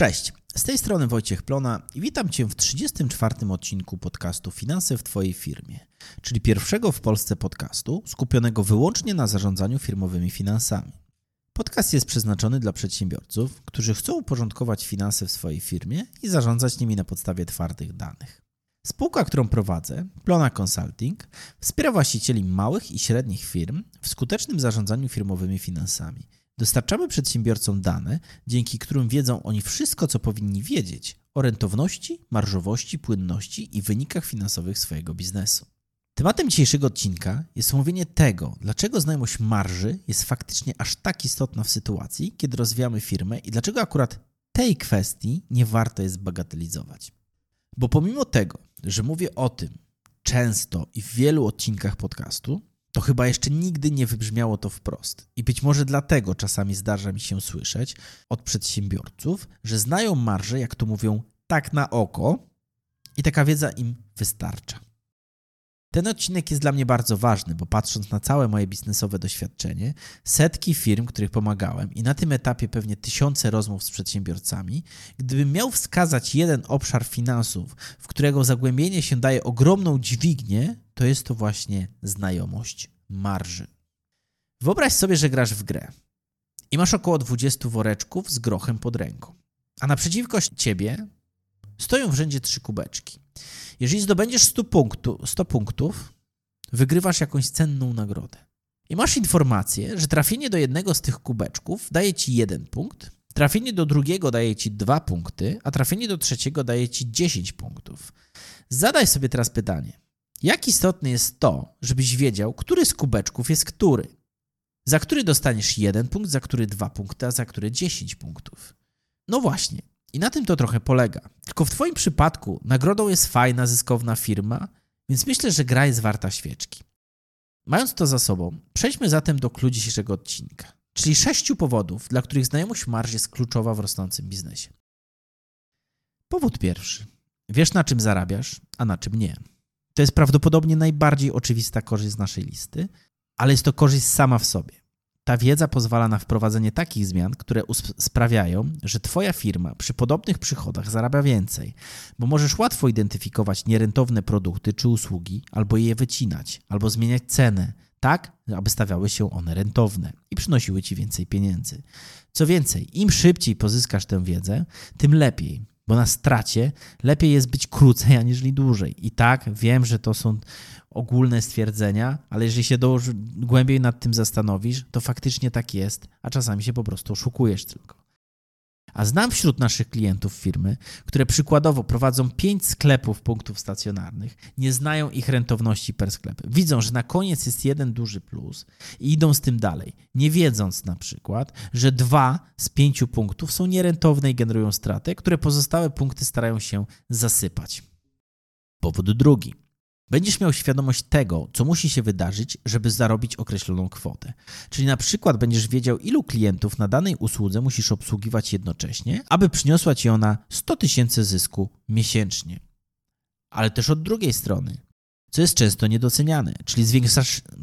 Cześć, z tej strony Wojciech Plona i witam Cię w 34. odcinku podcastu Finanse w Twojej firmie, czyli pierwszego w Polsce podcastu skupionego wyłącznie na zarządzaniu firmowymi finansami. Podcast jest przeznaczony dla przedsiębiorców, którzy chcą uporządkować finanse w swojej firmie i zarządzać nimi na podstawie twardych danych. Spółka, którą prowadzę, Plona Consulting, wspiera właścicieli małych i średnich firm w skutecznym zarządzaniu firmowymi finansami – Dostarczamy przedsiębiorcom dane, dzięki którym wiedzą oni wszystko, co powinni wiedzieć o rentowności, marżowości, płynności i wynikach finansowych swojego biznesu. Tematem dzisiejszego odcinka jest omówienie tego, dlaczego znajomość marży jest faktycznie aż tak istotna w sytuacji, kiedy rozwijamy firmę i dlaczego akurat tej kwestii nie warto jest bagatelizować. Bo pomimo tego, że mówię o tym często i w wielu odcinkach podcastu, to chyba jeszcze nigdy nie wybrzmiało to wprost. I być może dlatego czasami zdarza mi się słyszeć od przedsiębiorców, że znają marże, jak to mówią, tak na oko i taka wiedza im wystarcza. Ten odcinek jest dla mnie bardzo ważny, bo patrząc na całe moje biznesowe doświadczenie, setki firm, których pomagałem i na tym etapie pewnie tysiące rozmów z przedsiębiorcami, gdybym miał wskazać jeden obszar finansów, w którego zagłębienie się daje ogromną dźwignię, to jest to właśnie znajomość marży. Wyobraź sobie, że grasz w grę i masz około 20 woreczków z grochem pod ręką, a naprzeciwko ciebie stoją w rzędzie trzy kubeczki. Jeżeli zdobędziesz 100, punktu, 100 punktów, wygrywasz jakąś cenną nagrodę. I masz informację, że trafienie do jednego z tych kubeczków daje ci jeden punkt, trafienie do drugiego daje ci dwa punkty, a trafienie do trzeciego daje ci 10 punktów. Zadaj sobie teraz pytanie: jak istotne jest to, żebyś wiedział, który z kubeczków jest który? Za który dostaniesz jeden punkt, za który dwa punkty, a za który 10 punktów? No właśnie, i na tym to trochę polega. Tylko w Twoim przypadku nagrodą jest fajna, zyskowna firma, więc myślę, że gra jest warta świeczki. Mając to za sobą, przejdźmy zatem do kluczu dzisiejszego odcinka, czyli sześciu powodów, dla których znajomość marż jest kluczowa w rosnącym biznesie. Powód pierwszy. Wiesz, na czym zarabiasz, a na czym nie. To jest prawdopodobnie najbardziej oczywista korzyść z naszej listy, ale jest to korzyść sama w sobie. Ta wiedza pozwala na wprowadzenie takich zmian, które sprawiają, że Twoja firma przy podobnych przychodach zarabia więcej, bo możesz łatwo identyfikować nierentowne produkty czy usługi, albo je wycinać, albo zmieniać cenę, tak, aby stawiały się one rentowne i przynosiły Ci więcej pieniędzy. Co więcej, im szybciej pozyskasz tę wiedzę, tym lepiej, bo na stracie lepiej jest być krócej, aniżeli dłużej. I tak, wiem, że to są ogólne stwierdzenia, ale jeżeli się dołoży, głębiej nad tym zastanowisz, to faktycznie tak jest, a czasami się po prostu oszukujesz tylko. A znam wśród naszych klientów firmy, które przykładowo prowadzą pięć sklepów punktów stacjonarnych, nie znają ich rentowności per sklep. Widzą, że na koniec jest jeden duży plus i idą z tym dalej, nie wiedząc na przykład, że dwa z pięciu punktów są nierentowne i generują stratę, które pozostałe punkty starają się zasypać. Powód drugi. Będziesz miał świadomość tego, co musi się wydarzyć, żeby zarobić określoną kwotę. Czyli na przykład będziesz wiedział, ilu klientów na danej usłudze musisz obsługiwać jednocześnie, aby przyniosła ci ona 100 tysięcy zysku miesięcznie. Ale też od drugiej strony, co jest często niedoceniane. Czyli,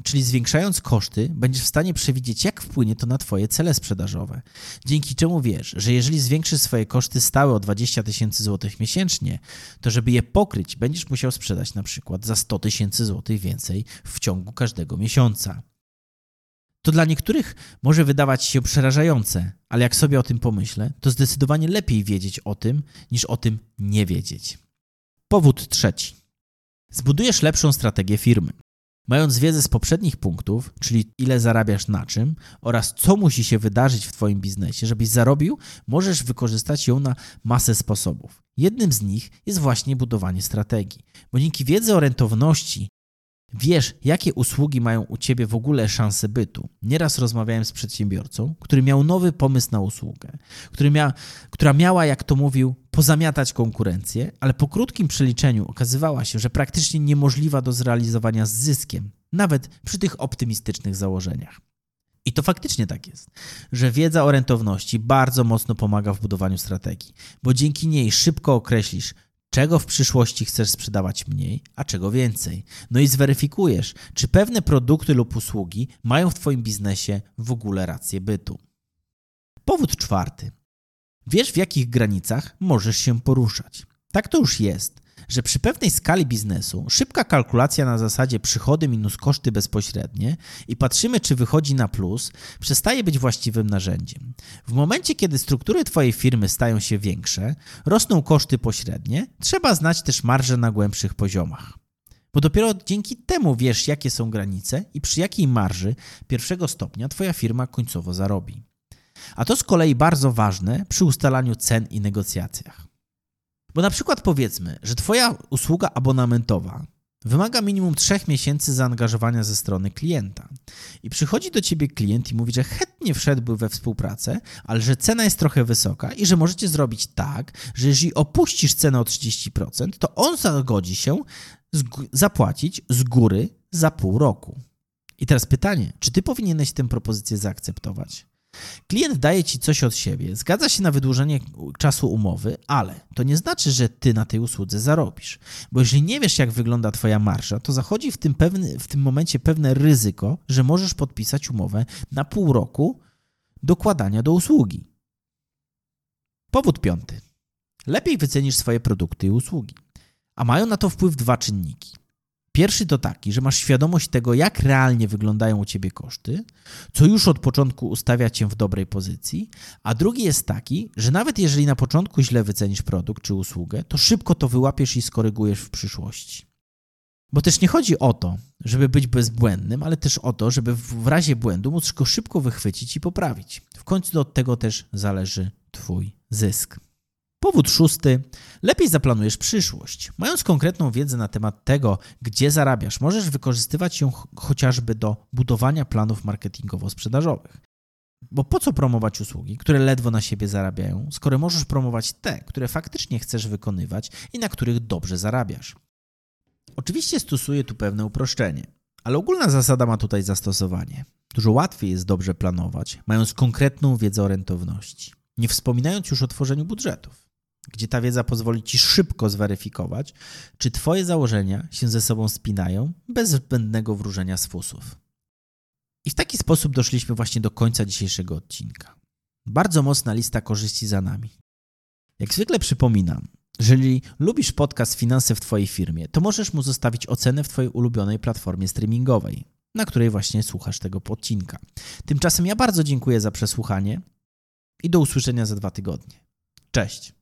czyli zwiększając koszty, będziesz w stanie przewidzieć, jak wpłynie to na Twoje cele sprzedażowe. Dzięki czemu wiesz, że jeżeli zwiększysz swoje koszty stałe o 20 tysięcy złotych miesięcznie, to żeby je pokryć, będziesz musiał sprzedać na przykład za 100 tysięcy złotych więcej w ciągu każdego miesiąca. To dla niektórych może wydawać się przerażające, ale jak sobie o tym pomyślę, to zdecydowanie lepiej wiedzieć o tym, niż o tym nie wiedzieć. Powód trzeci. Zbudujesz lepszą strategię firmy. Mając wiedzę z poprzednich punktów, czyli ile zarabiasz na czym oraz co musi się wydarzyć w Twoim biznesie, żebyś zarobił, możesz wykorzystać ją na masę sposobów. Jednym z nich jest właśnie budowanie strategii, bo dzięki wiedzy o rentowności Wiesz, jakie usługi mają u ciebie w ogóle szanse bytu. Nieraz rozmawiałem z przedsiębiorcą, który miał nowy pomysł na usługę, który mia, która miała, jak to mówił, pozamiatać konkurencję, ale po krótkim przeliczeniu okazywała się, że praktycznie niemożliwa do zrealizowania z zyskiem, nawet przy tych optymistycznych założeniach. I to faktycznie tak jest, że wiedza o rentowności bardzo mocno pomaga w budowaniu strategii, bo dzięki niej szybko określisz, czego w przyszłości chcesz sprzedawać mniej, a czego więcej. No i zweryfikujesz, czy pewne produkty lub usługi mają w Twoim biznesie w ogóle rację bytu. Powód czwarty. Wiesz, w jakich granicach możesz się poruszać. Tak to już jest, że przy pewnej skali biznesu szybka kalkulacja na zasadzie przychody minus koszty bezpośrednie i patrzymy, czy wychodzi na plus, przestaje być właściwym narzędziem. W momencie, kiedy struktury Twojej firmy stają się większe, rosną koszty pośrednie, trzeba znać też marże na głębszych poziomach. Bo dopiero dzięki temu wiesz, jakie są granice i przy jakiej marży pierwszego stopnia Twoja firma końcowo zarobi. A to z kolei bardzo ważne przy ustalaniu cen i negocjacjach. Bo na przykład powiedzmy, że Twoja usługa abonamentowa wymaga minimum 3 miesięcy zaangażowania ze strony klienta. I przychodzi do Ciebie klient i mówi, że chętnie wszedłby we współpracę, ale że cena jest trochę wysoka i że możecie zrobić tak, że jeżeli opuścisz cenę o 30%, to on zgodzi się zapłacić z góry za pół roku. I teraz pytanie, czy Ty powinieneś tę propozycję zaakceptować? Klient daje ci coś od siebie, zgadza się na wydłużenie czasu umowy, ale to nie znaczy, że ty na tej usłudze zarobisz. Bo jeżeli nie wiesz, jak wygląda twoja marsza, to zachodzi w tym, pewny, w tym momencie pewne ryzyko, że możesz podpisać umowę na pół roku dokładania do usługi. Powód piąty. Lepiej wycenisz swoje produkty i usługi. A mają na to wpływ dwa czynniki. Pierwszy to taki, że masz świadomość tego, jak realnie wyglądają u ciebie koszty, co już od początku ustawia cię w dobrej pozycji, a drugi jest taki, że nawet jeżeli na początku źle wycenisz produkt czy usługę, to szybko to wyłapiesz i skorygujesz w przyszłości. Bo też nie chodzi o to, żeby być bezbłędnym, ale też o to, żeby w razie błędu móc go szybko wychwycić i poprawić. W końcu od tego też zależy Twój zysk. Powód szósty. Lepiej zaplanujesz przyszłość. Mając konkretną wiedzę na temat tego, gdzie zarabiasz, możesz wykorzystywać ją chociażby do budowania planów marketingowo-sprzedażowych. Bo po co promować usługi, które ledwo na siebie zarabiają, skoro możesz promować te, które faktycznie chcesz wykonywać i na których dobrze zarabiasz? Oczywiście stosuję tu pewne uproszczenie, ale ogólna zasada ma tutaj zastosowanie. Dużo łatwiej jest dobrze planować, mając konkretną wiedzę o rentowności, nie wspominając już o tworzeniu budżetów gdzie ta wiedza pozwoli ci szybko zweryfikować, czy Twoje założenia się ze sobą spinają bez zbędnego wróżenia z fusów. I w taki sposób doszliśmy właśnie do końca dzisiejszego odcinka. Bardzo mocna lista korzyści za nami. Jak zwykle przypominam, jeżeli lubisz podcast Finanse w Twojej firmie, to możesz mu zostawić ocenę w Twojej ulubionej platformie streamingowej, na której właśnie słuchasz tego odcinka. Tymczasem ja bardzo dziękuję za przesłuchanie i do usłyszenia za dwa tygodnie. Cześć!